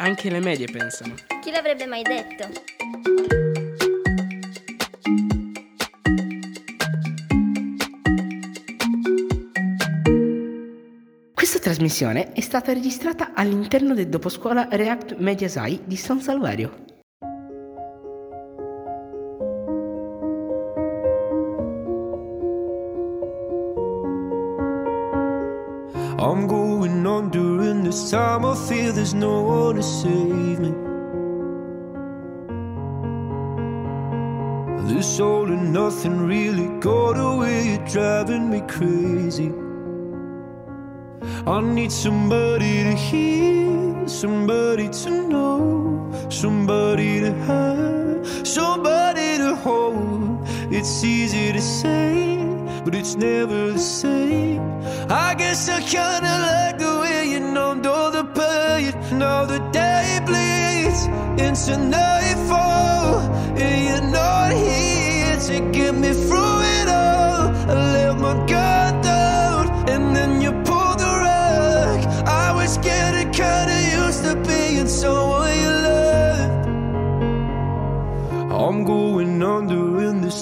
Anche le medie pensano. Chi l'avrebbe mai detto? Questa trasmissione è stata registrata all'interno del doposcuola React Mediasai di San Salvario. Crazy. I need somebody to hear, somebody to know, somebody to have, somebody to hold. It's easy to say, but it's never the same. I guess I kinda like the way you numbed all the pain. Now the day bleeds into nightfall,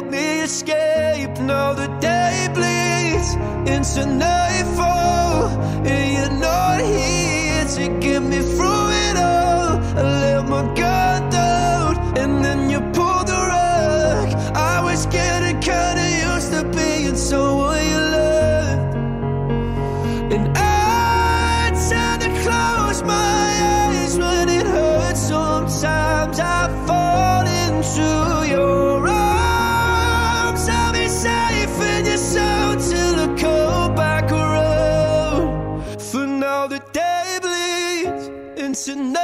help me escape. Now the day bleeds into nightfall, and you're not here to get me through it all. I let my guard down, and then you pulled the rug. I was getting kinda used to being someone you loved, and I to know.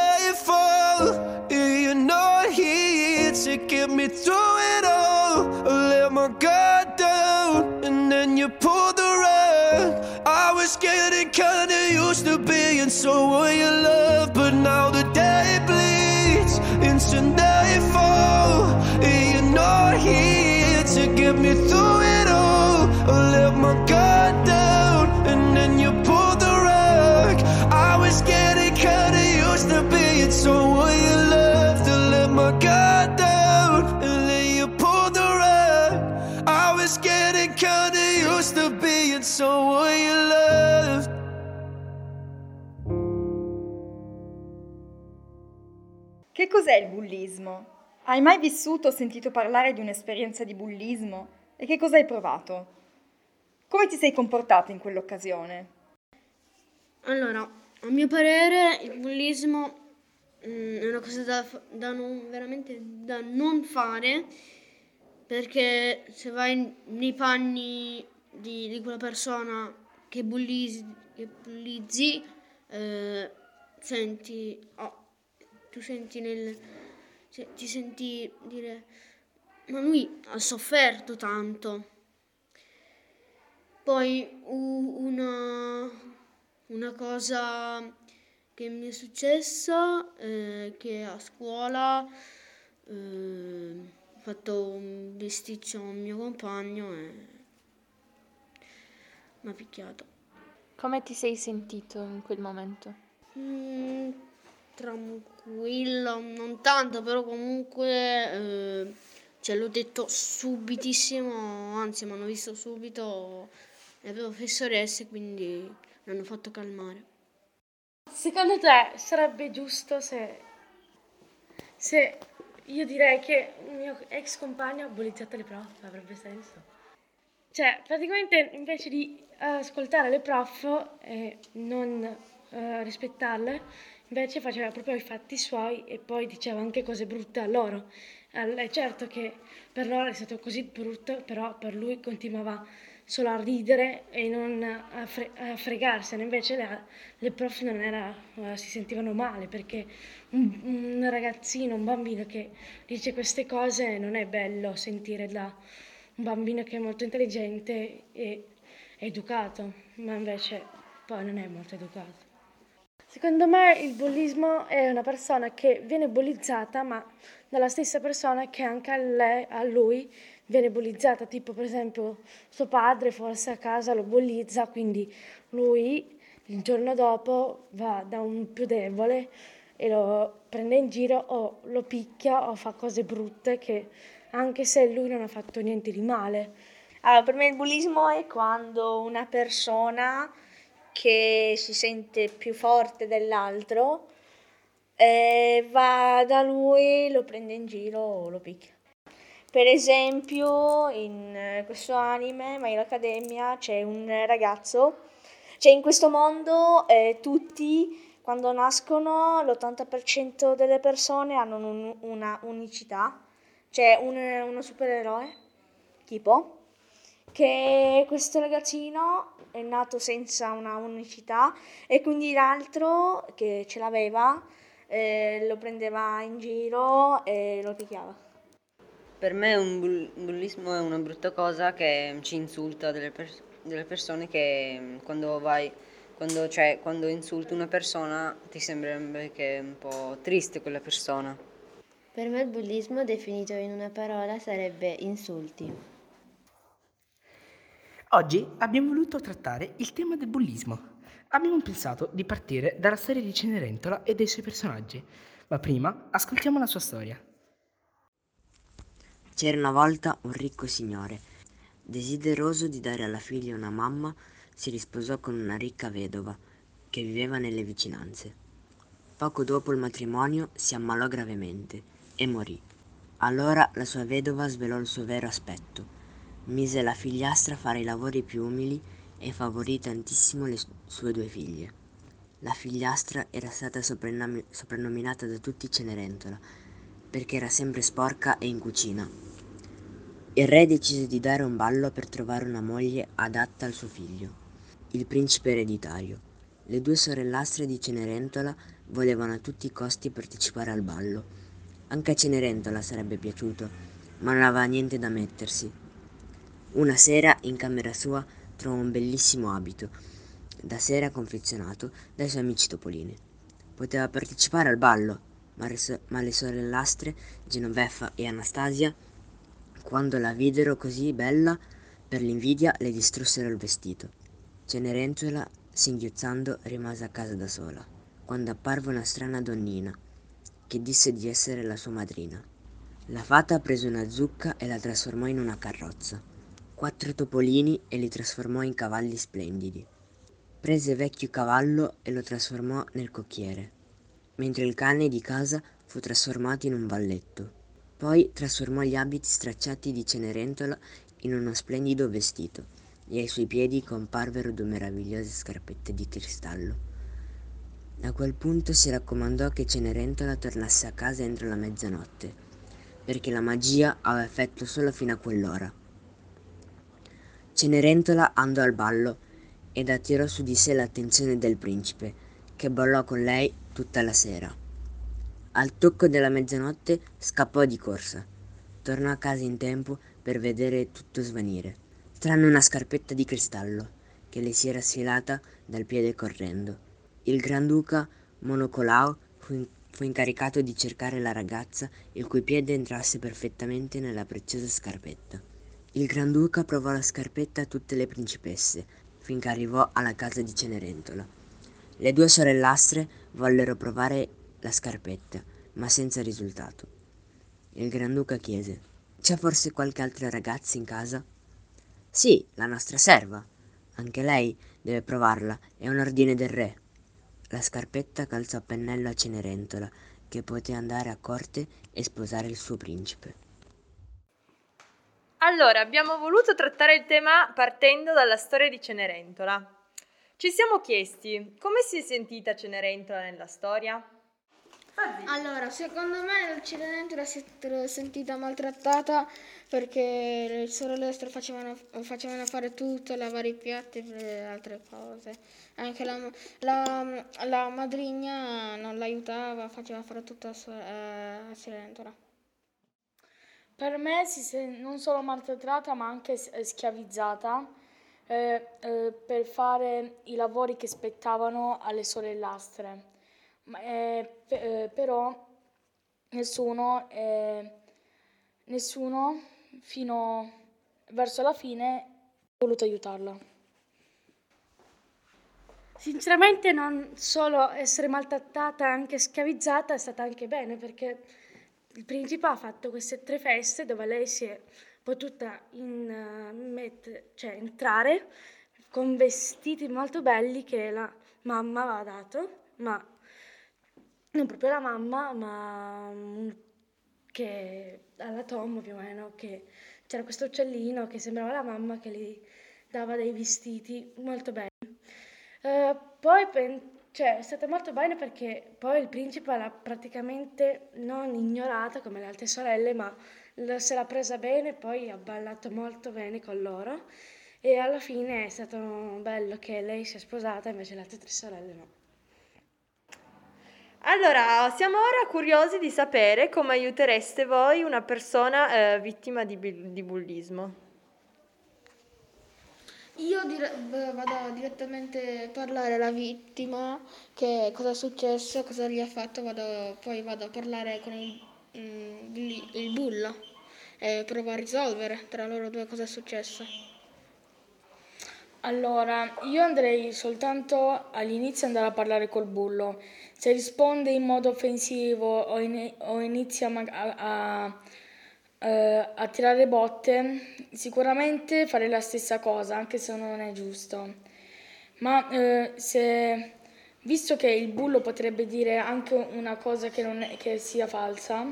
Cos'è il bullismo? Hai mai vissuto o sentito parlare di un'esperienza di bullismo? E che cosa hai provato? Come ti sei comportato in quell'occasione? Allora, a mio parere il bullismo mm, è una cosa da, da non, veramente da non fare perché se vai nei panni di, di quella persona che bullisi, che bullizzi, eh, senti, oh, tu senti nel, se- ti senti dire, ma lui ha sofferto tanto. Poi una, una cosa che mi è successa è che a scuola eh, ho fatto un bisticcio a un mio compagno e mi ha picchiato. Come ti sei sentito in quel momento? Mm, tranquillo, non tanto, però comunque eh, ce l'ho detto subitissimo, anzi mi hanno visto subito le professoresse, quindi mi hanno fatto calmare. Secondo te sarebbe giusto se, se io direi che un mio ex compagno ha bullizzato le prof? Avrebbe senso? Cioè, praticamente invece di ascoltare le prof e non eh, rispettarle, invece faceva proprio i fatti suoi e poi diceva anche cose brutte a loro. Al- È certo che per loro è stato così brutto, però per lui continuava solo a ridere e non a, fre- a fregarsene, invece le, le prof non era, eh, si sentivano male perché un, un ragazzino, un bambino che dice queste cose non è bello sentire da un bambino che è molto intelligente e educato, ma invece poi non è molto educato. Secondo me il bullismo è una persona che viene bullizzata, ma dalla stessa persona che anche a, lei, a lui viene bullizzata, tipo per esempio suo padre forse a casa lo bullizza, quindi lui il giorno dopo va da un più debole e lo prende in giro o lo picchia o fa cose brutte che anche se lui non ha fatto niente di male. Allora, per me il bullismo è quando una persona che si sente più forte dell'altro eh, va da lui, lo prende in giro o lo picchia. Per esempio, in eh, questo anime, My Hero Academia, c'è un ragazzo, cioè in questo mondo eh, tutti quando nascono l'80% delle persone hanno un, una unicità, cioè un, uno supereroe, tipo, che questo ragazzino è nato senza una unicità e quindi l'altro che ce l'aveva eh, lo prendeva in giro e lo picchiava. Per me un bull- bullismo è una brutta cosa che ci insulta delle, pers- delle persone che quando vai, quando, cioè, quando insulti una persona ti sembrerebbe che è un po' triste quella persona. Per me il bullismo definito in una parola sarebbe insulti. Oggi abbiamo voluto trattare il tema del bullismo. Abbiamo pensato di partire dalla storia di Cenerentola e dei suoi personaggi, ma prima ascoltiamo la sua storia. C'era una volta un ricco signore. Desideroso di dare alla figlia una mamma, si risposò con una ricca vedova che viveva nelle vicinanze. Poco dopo il matrimonio si ammalò gravemente e morì. Allora la sua vedova svelò il suo vero aspetto mise la figliastra a fare i lavori più umili e favorì tantissimo le sue due figlie. La figliastra era stata soprannominata da tutti Cenerentola, perché era sempre sporca e in cucina. Il re decise di dare un ballo per trovare una moglie adatta al suo figlio, il principe ereditario. Le due sorellastre di Cenerentola volevano a tutti i costi partecipare al ballo. Anche a Cenerentola sarebbe piaciuto, ma non aveva niente da mettersi una sera in camera sua trovò un bellissimo abito da sera confezionato dai suoi amici topolini. Poteva partecipare al ballo, ma, res- ma le sorellastre Genoveffa e Anastasia, quando la videro così bella, per l'invidia le distrussero il vestito. Cenerentola, singhiozzando, rimase a casa da sola, quando apparve una strana donnina, che disse di essere la sua madrina. La fata prese una zucca e la trasformò in una carrozza quattro topolini e li trasformò in cavalli splendidi. Prese vecchio cavallo e lo trasformò nel cocchiere, mentre il cane di casa fu trasformato in un valletto. Poi trasformò gli abiti stracciati di Cenerentola in uno splendido vestito e ai suoi piedi comparvero due meravigliose scarpette di cristallo. A quel punto si raccomandò che Cenerentola tornasse a casa entro la mezzanotte, perché la magia aveva effetto solo fino a quell'ora. Cenerentola andò al ballo ed attirò su di sé l'attenzione del principe, che ballò con lei tutta la sera. Al tocco della mezzanotte scappò di corsa. Tornò a casa in tempo per vedere tutto svanire, tranne una scarpetta di cristallo che le si era sfilata dal piede correndo. Il Granduca Monocolao fu, in- fu incaricato di cercare la ragazza il cui piede entrasse perfettamente nella preziosa scarpetta. Il Granduca provò la scarpetta a tutte le principesse, finché arrivò alla casa di Cenerentola. Le due sorellastre vollero provare la scarpetta, ma senza risultato. Il Granduca chiese: C'è forse qualche altra ragazza in casa? Sì, la nostra serva. Anche lei deve provarla, è un ordine del re. La scarpetta calzò a pennello a Cenerentola, che poté andare a corte e sposare il suo principe. Allora, abbiamo voluto trattare il tema partendo dalla storia di Cenerentola. Ci siamo chiesti come si è sentita Cenerentola nella storia? Allora, secondo me la Cenerentola si è sentita maltrattata perché le sorellastre facevano, facevano fare tutto, lavare i piatti e altre cose. Anche la, la, la madrigna non l'aiutava, faceva fare tutto a, so- a Cenerentola. Per me si sente non solo maltrattata ma anche schiavizzata eh, eh, per fare i lavori che spettavano alle sorellastre. Ma, eh, pe- eh, però nessuno, eh, nessuno fino verso la fine ha voluto aiutarla. Sinceramente non solo essere maltrattata, anche schiavizzata è stata anche bene perché il principe ha fatto queste tre feste dove lei si è potuta in, eh, mette- cioè, entrare con vestiti molto belli che la mamma aveva dato, ma non proprio la mamma, ma che alla Tom più o meno, che c'era questo uccellino che sembrava la mamma che gli dava dei vestiti molto belli. Eh, poi pen- cioè, è stata molto bene perché poi il principe l'ha praticamente non ignorata come le altre sorelle, ma se l'ha presa bene, poi ha ballato molto bene con loro e alla fine è stato bello che lei si è sposata invece le altre tre sorelle no. Allora, siamo ora curiosi di sapere come aiutereste voi una persona eh, vittima di, di bullismo. Io dire- vado direttamente a parlare alla vittima, che cosa è successo, cosa gli ha fatto, vado- poi vado a parlare con il, mm, il bullo e provo a risolvere tra loro due cosa è successo. Allora, io andrei soltanto all'inizio andare a parlare col bullo. Se risponde in modo offensivo o, in- o inizia a, a- eh, a tirare botte, sicuramente fare la stessa cosa, anche se non è giusto. Ma eh, se, visto che il bullo potrebbe dire anche una cosa che, non è- che sia falsa,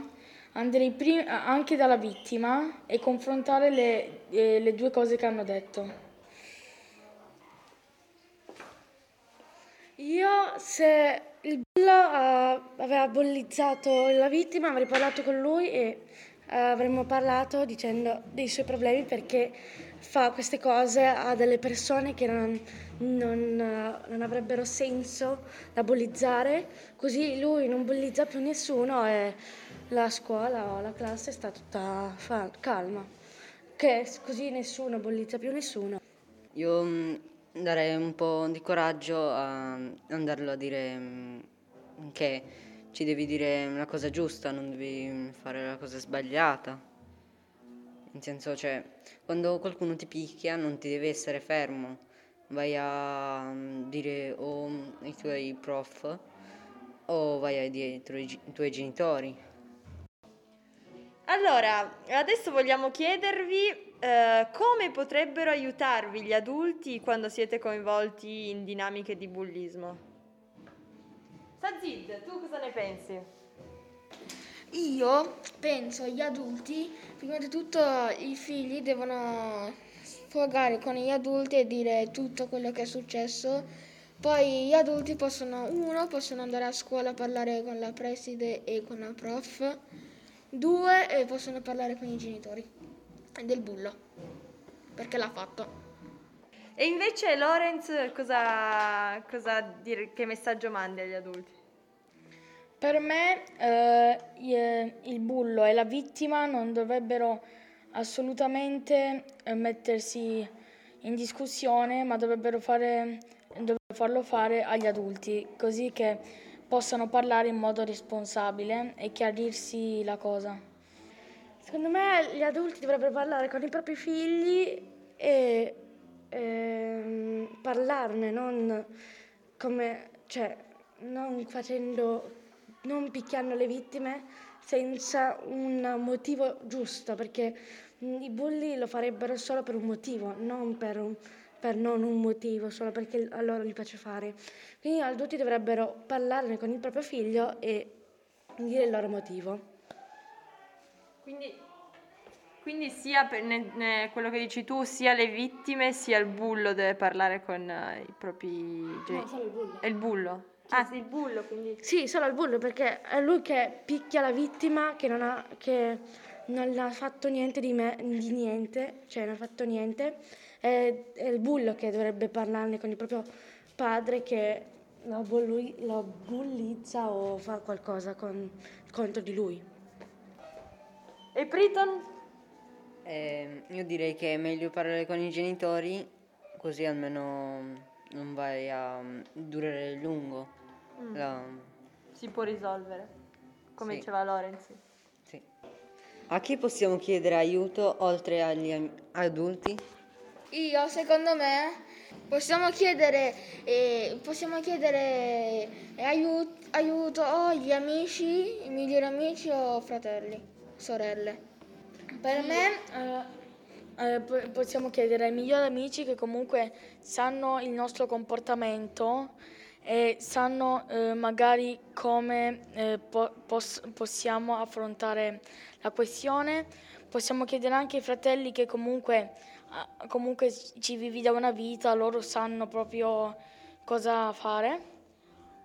andrei prim- anche dalla vittima e confrontare le- eh, le due cose che hanno detto. Io se il bullo eh, aveva bollizzato la vittima avrei parlato con lui e avremmo parlato dicendo dei suoi problemi perché fa queste cose a delle persone che non, non, non avrebbero senso da bullizzare, così lui non bullizza più nessuno e la scuola o la classe sta tutta calma, che così nessuno bullizza più nessuno. Io mm, darei un po' di coraggio a andarlo a dire mm, che ci devi dire la cosa giusta, non devi fare la cosa sbagliata. In senso, cioè, quando qualcuno ti picchia non ti devi essere fermo, vai a mm, dire o ai tuoi prof o vai ai dietro i, i tuoi genitori. Allora, adesso vogliamo chiedervi eh, come potrebbero aiutarvi gli adulti quando siete coinvolti in dinamiche di bullismo. Sazid, tu cosa ne pensi? Io penso agli adulti, prima di tutto i figli devono sfogare con gli adulti e dire tutto quello che è successo. Poi gli adulti possono, uno, possono andare a scuola a parlare con la preside e con la prof. Due, eh, possono parlare con i genitori del bullo, perché l'ha fatto. E invece Lorenz, cosa, cosa dire, che messaggio mandi agli adulti? Per me eh, i- il bullo e la vittima non dovrebbero assolutamente eh, mettersi in discussione, ma dovrebbero, fare, dovrebbero farlo fare agli adulti, così che possano parlare in modo responsabile e chiarirsi la cosa. Secondo me gli adulti dovrebbero parlare con i propri figli e ehm, parlarne, non come, cioè, non facendo, non picchiando le vittime senza un motivo giusto, perché mm, i bulli lo farebbero solo per un motivo, non per, un- per non un motivo, solo perché a loro gli piace fare. Quindi gli adulti dovrebbero parlarne con il proprio figlio e dire il loro motivo. Quindi, quindi sia per ne- ne- quello che dici tu, sia le vittime, sia il bullo deve parlare con eh, i propri genitori. solo il bullo. È il bullo? Ah, sì, il bullo, quindi... Sì, solo il bullo, perché è lui che picchia la vittima che non ha, che non ha fatto niente di, me, di niente, cioè non ha fatto niente. È, è il bullo che dovrebbe parlarne con il proprio padre che lo, bulli- lo bullizza o fa qualcosa con- contro di lui. E Priton? Eh, io direi che è meglio parlare con i genitori, così almeno non vai a mm, durare a lungo. Mm. La- Si può risolvere, come Sì. diceva Lorenz. sì. A chi possiamo chiedere aiuto oltre agli adulti? Io, secondo me, possiamo chiedere, eh, possiamo chiedere aiuto, aiuto o agli amici, i migliori amici o fratelli, sorelle. Per me eh, po- possiamo chiedere ai migliori amici che comunque sanno il nostro comportamento e sanno eh, magari come eh, po- pos- possiamo affrontare la questione. Possiamo chiedere anche ai fratelli che comunque, ah, comunque ci vivi da una vita, loro sanno proprio cosa fare.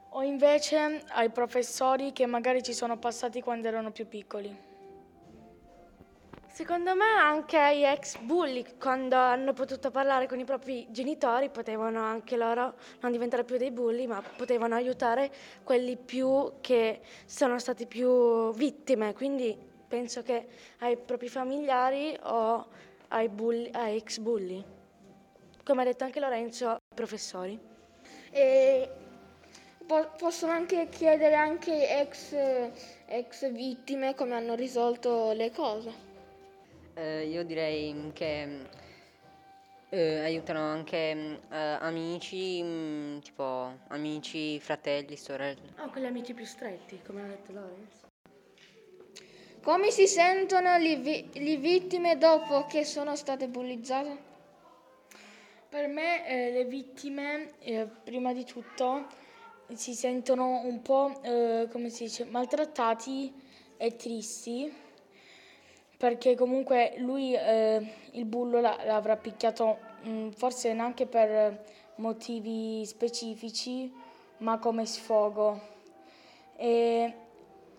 O invece ai professori che magari ci sono passati quando erano più piccoli. Secondo me anche agli ex bulli, quando hanno potuto parlare con i propri genitori, potevano anche loro non diventare più dei bulli, ma potevano aiutare quelli più che sono stati più vittime. Quindi penso che ai propri familiari o ai, bulli, ai ex bulli. Come ha detto anche Lorenzo, ai professori. E po- possono anche chiedere anche ex, ex vittime come hanno risolto le cose. Eh, io direi che eh, aiutano anche eh, amici, mm, tipo amici, fratelli, sorelle. Oh, quegli amici più stretti, come ha detto Lorenz. Come si sentono le, vi- le vittime dopo che sono state bullizzate? Per me eh, le vittime, eh, prima di tutto, si sentono un po', eh, come si dice, maltrattati e tristi, perché comunque lui, eh, il bullo, la- l'avrà picchiato mh, forse neanche per motivi specifici, ma come sfogo. E,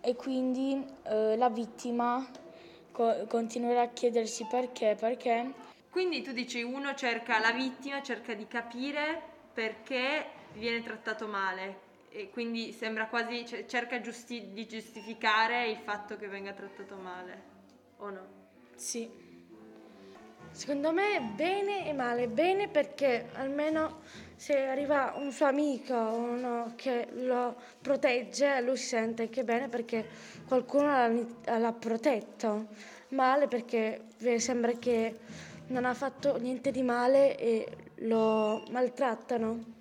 e quindi eh, la vittima co- continuerà a chiedersi perché, perché Quindi tu dici uno cerca la vittima, cerca di capire perché viene trattato male e quindi sembra quasi cioè, cerca giusti- di giustificare il fatto che venga trattato male. O no? Sì. Secondo me bene e male. Bene perché almeno se arriva un suo amico uno che lo protegge, lui si sente anche bene perché qualcuno l'ha, protetto. Male perché sembra che non ha fatto niente di male e lo maltrattano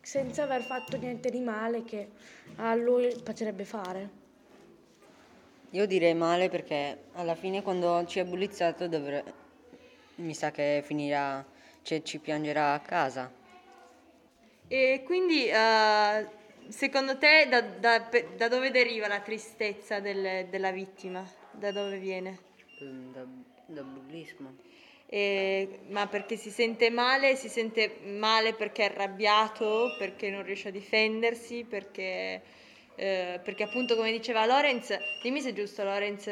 senza aver fatto niente di male che a lui piacerebbe fare. Io direi male perché alla fine quando ci ha bullizzato dovre- mi sa che finirà, cioè ci piangerà a casa. E quindi eh, secondo te da, da- da dove deriva la tristezza del- della vittima? Da dove viene? Mm, Da, da bullismo. E- ma perché si sente male, si sente male perché è arrabbiato, perché non riesce a difendersi, perché, eh, perché appunto come diceva Lorenz, dimmi se è giusto Lorenz,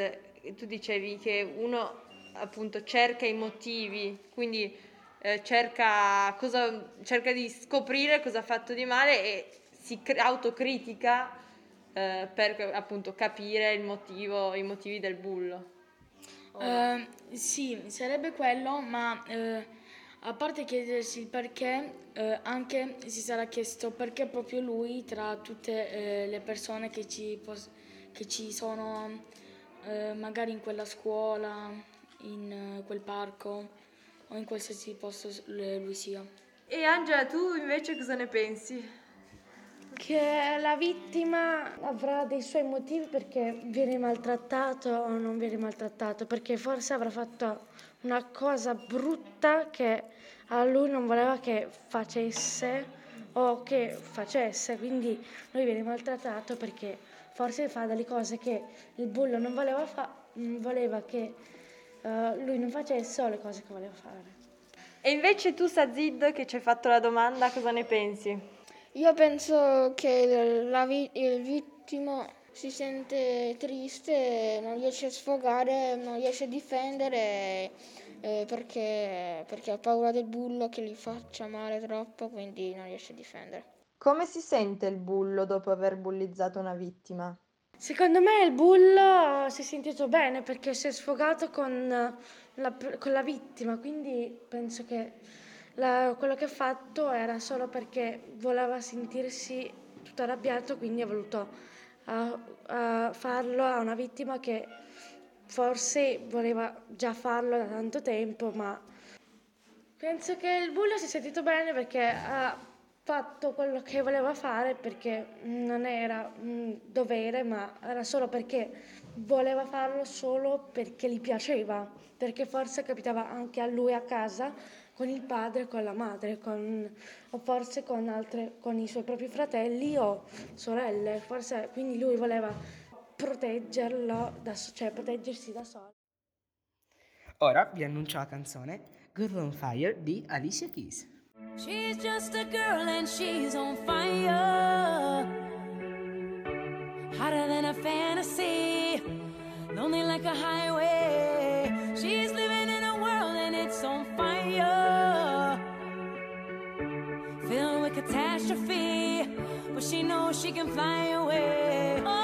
tu dicevi che uno appunto cerca i motivi, quindi eh, cerca, cosa, cerca di scoprire cosa ha fatto di male e si cr- autocritica eh, per appunto capire il motivo, i motivi del bullo. Eh, sì, sarebbe quello, ma eh, a parte chiedersi il perché, eh, anche si sarà chiesto perché proprio lui, tra tutte eh, le persone che ci, pos- che ci sono eh, magari in quella scuola, in eh, quel parco o in qualsiasi posto lui sia. E Angela, tu invece cosa ne pensi? Che la vittima avrà dei suoi motivi perché viene maltrattato o non viene maltrattato, perché forse avrà fatto una cosa brutta che a lui non voleva che facesse o che facesse, quindi lui viene maltrattato perché forse fa delle cose che il bullo non voleva, fa- voleva che eh, lui non facesse o le cose che voleva fare. E invece tu, Sazid, che ci hai fatto la domanda, cosa ne pensi? Io penso che la vi- il vittima si sente triste, non riesce a sfogare, non riesce a difendere eh, perché, perché ha paura del bullo che gli faccia male troppo, quindi non riesce a difendere. Come si sente il bullo dopo aver bullizzato una vittima? Secondo me il bullo si è sentito bene perché si è sfogato con la, con la vittima, quindi penso che la- quello che ha fatto era solo perché voleva sentirsi tutto arrabbiato, quindi ha voluto uh, uh, farlo a una vittima che forse voleva già farlo da tanto tempo, ma penso che il bullo si è sentito bene perché ha fatto quello che voleva fare perché non era un dovere, ma era solo perché voleva farlo solo perché gli piaceva, perché forse capitava anche a lui a casa con il padre, con la madre, con- o forse con, altre, con i suoi propri fratelli o sorelle, forse quindi lui voleva proteggerlo, da, cioè proteggersi da solo. Ora vi annuncio la canzone Girl on Fire di Alicia Keys. She's just a girl and she's on fire. Hotter than a fantasy, lonely like a highway. Catastrophe, but she knows she can fly away. Oh,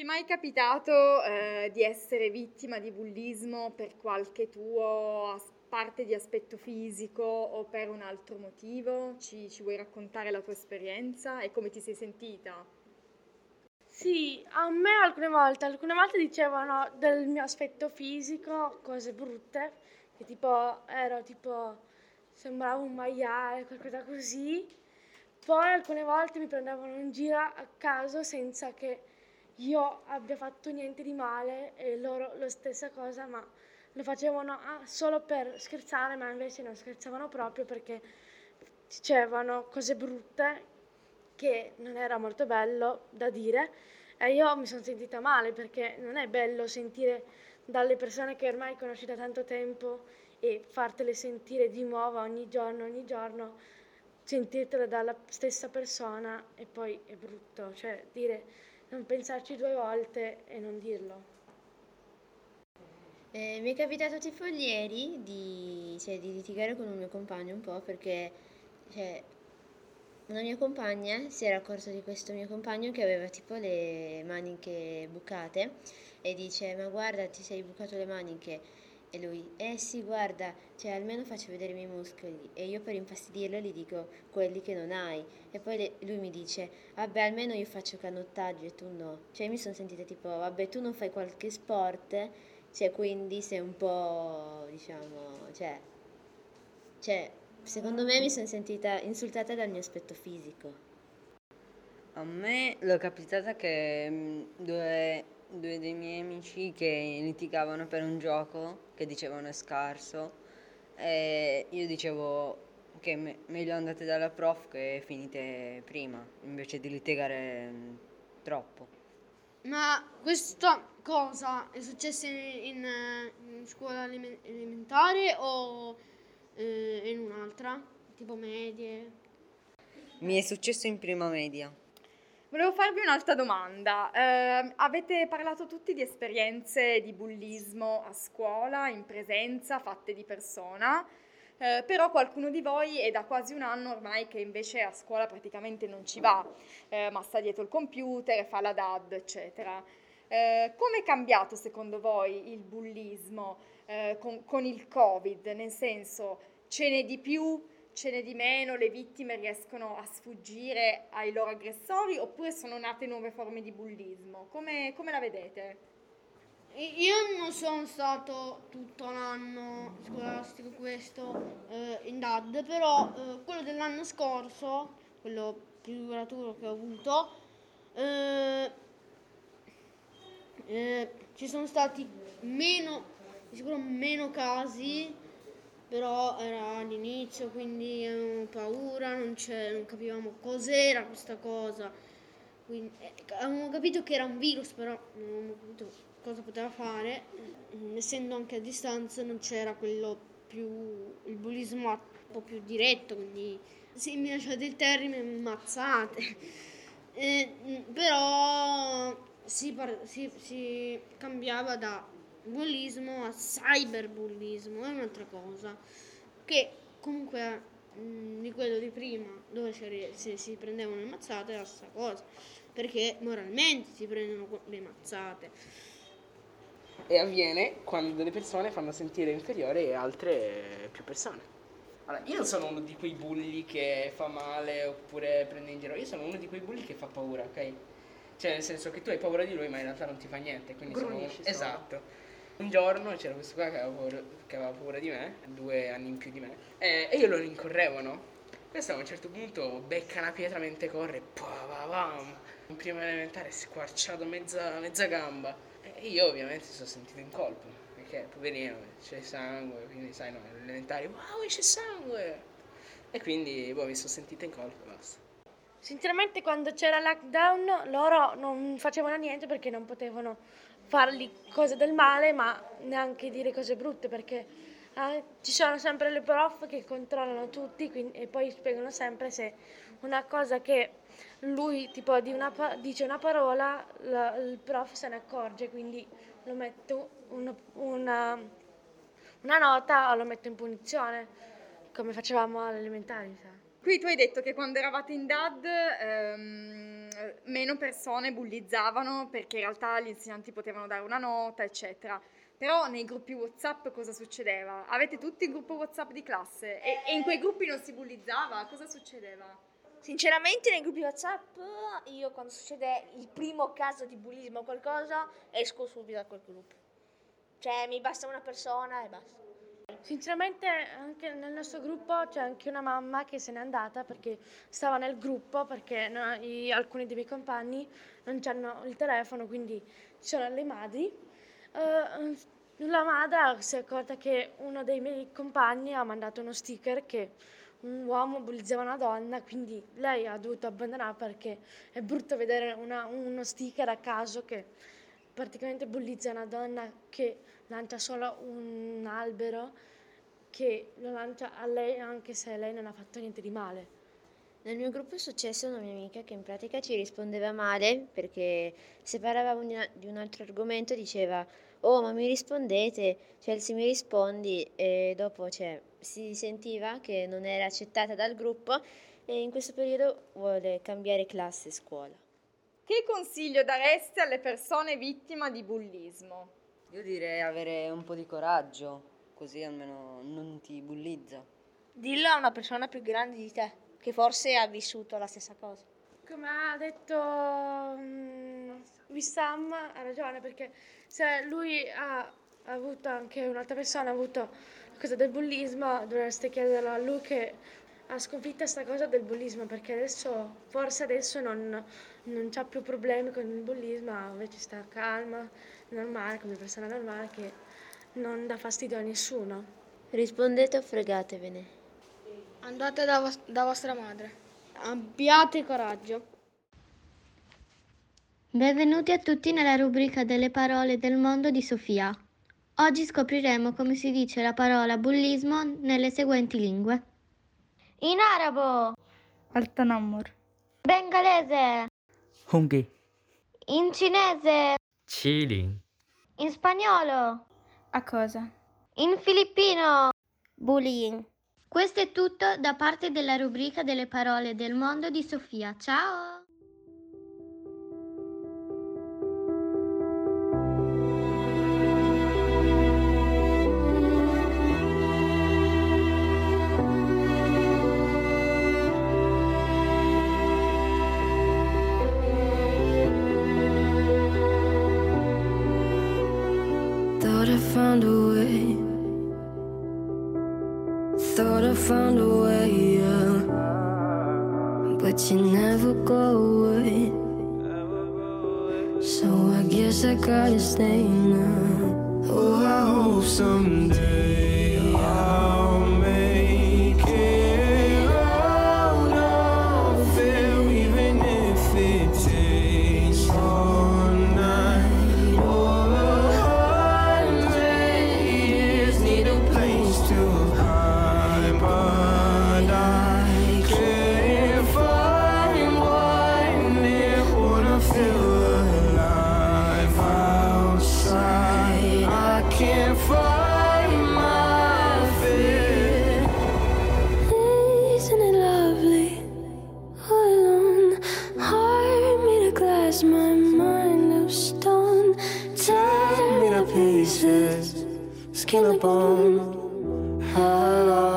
È mai capitato eh, di essere vittima di bullismo per qualche tuo as- parte di aspetto fisico o per un altro motivo? Ci, ci vuoi raccontare la tua esperienza e come ti sei sentita? Sì, a me alcune volte, alcune volte dicevano del mio aspetto fisico cose brutte, che tipo ero tipo, sembravo un maiale, qualcosa così. Poi alcune volte mi prendevano in giro a caso senza che io abbia fatto niente di male e loro lo stessa cosa, ma lo facevano ah, solo per scherzare, ma invece non scherzavano proprio perché dicevano cose brutte che non era molto bello da dire. E io mi sono sentita male perché non è bello sentire dalle persone che ormai conosci da tanto tempo e fartele sentire di nuovo ogni giorno, ogni giorno, sentirtele dalla stessa persona e poi è brutto, cioè dire non pensarci due volte e non dirlo. Eh, mi è capitato tipo ieri di, cioè, di litigare con un mio compagno un po' perché cioè, una mia compagna si era accorta di questo mio compagno che aveva tipo le maniche bucate e dice ma guarda ti sei bucato le maniche e lui eh sì guarda cioè almeno faccio vedere i miei muscoli e io per infastidirlo gli dico quelli che non hai e poi le- lui mi dice vabbè almeno io faccio canottaggio e tu no cioè mi sono sentita tipo vabbè tu non fai qualche sport cioè quindi sei un po' diciamo cioè cioè secondo me mi sono sentita insultata dal mio aspetto fisico A me l'ho capitata che mm, due, due dei miei amici che litigavano per un gioco che dicevano è scarso e io dicevo che me- meglio andate dalla prof che finite prima invece di litigare mm, troppo. Ma questa cosa è successa in, in, in scuola eleme- elementare o eh, in un'altra? Tipo medie? Mi è successo in prima media. Volevo farvi un'altra domanda. Eh, avete parlato tutti di esperienze di bullismo a scuola, in presenza, fatte di persona, eh, però qualcuno di voi è da quasi un anno ormai che invece a scuola praticamente non ci va, eh, ma sta dietro il computer, fa la DAD, eccetera. Eh, come è cambiato secondo voi il bullismo eh, con, con il Covid? Nel senso, ce n'è di più, ce n'è di meno, le vittime riescono a sfuggire ai loro aggressori oppure sono nate nuove forme di bullismo? Come, come la vedete? Io non sono stato tutto l'anno scolastico questo eh, in DAD, però eh, quello dell'anno scorso, quello più duraturo che ho avuto, eh, eh, ci sono stati meno, di sicuro meno casi, però era all'inizio, quindi avevamo paura, non, non capivamo cos'era questa cosa. Quindi, eh, avevamo capito che era un virus, però non avevamo capito cosa poteva fare. Mm, Essendo anche a distanza non c'era quello più, il bullismo un po' più diretto, quindi se mi lasciate il termine, mazzate. Eh, mm, però si, par- si- si cambiava da bullismo a cyberbullismo, è un'altra cosa. Che comunque mm, di quello di prima, dove si, si- prendevano le mazzate, è la stessa cosa. Perché moralmente si prendono le mazzate. E avviene quando delle persone fanno sentire inferiore altre più persone. Allora, io non sono uno di quei bulli che fa male oppure prende in giro, io sono uno di quei bulli che fa paura, ok? Cioè, nel senso che tu hai paura di lui, ma in realtà non ti fa niente. Quindi sono Grunisci solo. Esatto. Un giorno c'era questo qua che aveva, paura, che aveva paura di me, due anni in più di me, e, e io lo rincorrevo, no? Questo a un certo punto becca una pietra mentre corre, pa, pa, pam. In prima elementare squarciato mezza, mezza gamba. E io ovviamente sono sentito in colpa, perché poverino c'è sangue, quindi sai no, alle elementari, wow c'è sangue! E quindi boh, mi sono sentito in colpa e basta. Sinceramente quando c'era lockdown loro non facevano niente perché non potevano fargli cose del male ma neanche dire cose brutte perché eh, ci sono sempre le prof che controllano tutti quindi- e poi spiegano sempre se una cosa che lui tipo di una dice una parola la- il prof se ne accorge quindi lo metto una, una, una nota o lo metto in punizione come facevamo alle elementari. Qui tu hai detto che quando eravate in DAD ehm, meno persone bullizzavano perché in realtà gli insegnanti potevano dare una nota, eccetera. Però nei gruppi WhatsApp cosa succedeva? Avete tutti il gruppo WhatsApp di classe e, e in quei gruppi non si bullizzava? Cosa succedeva? Sinceramente nei gruppi WhatsApp io quando succede il primo caso di bullismo o qualcosa esco subito da quel gruppo. Cioè mi basta una persona e basta. Sinceramente anche nel nostro gruppo c'è anche una mamma che se n'è andata perché stava nel gruppo perché no- i- alcuni dei miei compagni non hanno il telefono, quindi ci sono le madri. Eh, la madre si è accorta che uno dei miei compagni ha mandato uno sticker che un uomo bullizzava una donna, quindi lei ha dovuto abbandonare perché è brutto vedere una- uno sticker a caso che praticamente bullizza una donna che lancia solo un albero che lo lancia a lei anche se lei non ha fatto niente di male. Nel mio gruppo è successa una mia amica che in pratica ci rispondeva male perché se parlavamo di, un altro argomento diceva oh ma mi rispondete, cioè se mi rispondi e dopo cioè, si sentiva che non era accettata dal gruppo e in questo periodo vuole cambiare classe e scuola. Che consiglio daresti alle persone vittime di bullismo? Io direi avere un po' di coraggio, così almeno non ti bullizza. Dillo a una persona più grande di te, che forse ha vissuto la stessa cosa. Come ha detto mm, Wissam, ha ragione perché se lui ha avuto anche un'altra persona, ha avuto la cosa del bullismo, dovreste chiederlo a lui che ha sconfitto questa cosa del bullismo perché adesso, forse adesso non, non c'ha più problemi con il bullismo, invece sta calma, normale, come persona normale che non dà fastidio a nessuno. Rispondete o fregatevene. Andate da, vos- da vostra madre. Abbiate coraggio. Benvenuti a tutti nella rubrica delle parole del mondo di Sofia. Oggi scopriremo come si dice la parola bullismo nelle seguenti lingue. In arabo, Altanamur. bengalese, Hungry. in cinese, Chilling. in spagnolo, A cosa? in filippino. Bullying. Questo è tutto da parte della rubrica delle parole del mondo di Sofia. Ciao! Found a way. Thought I found a way, yeah. But you never go away. So I guess I gotta stay now. Oh, I hope someday skin and bone. Hello,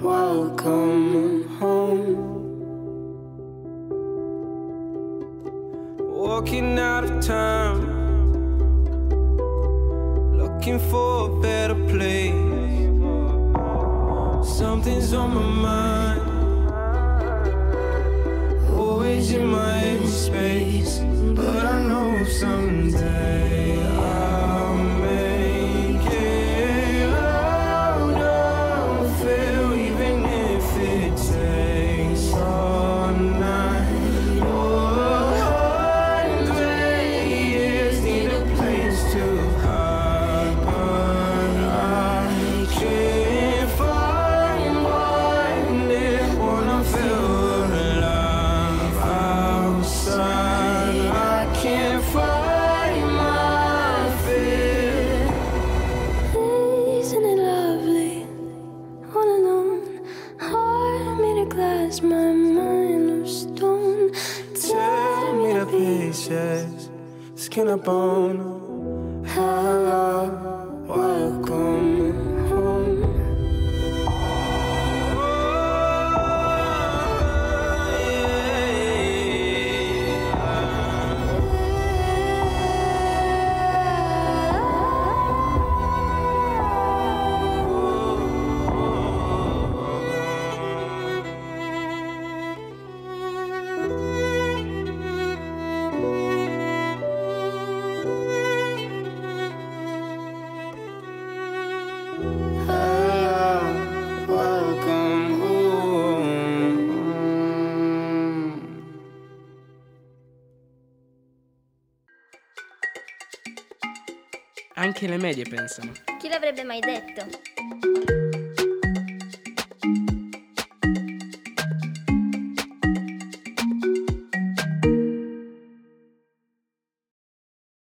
welcome home. Walking out of time, looking for a better place. Something's on my mind, always in my space? But I know someday I'll my mind of stone. Tear me to pieces, skin and bone. Hello, le medie pensano. Chi l'avrebbe mai detto?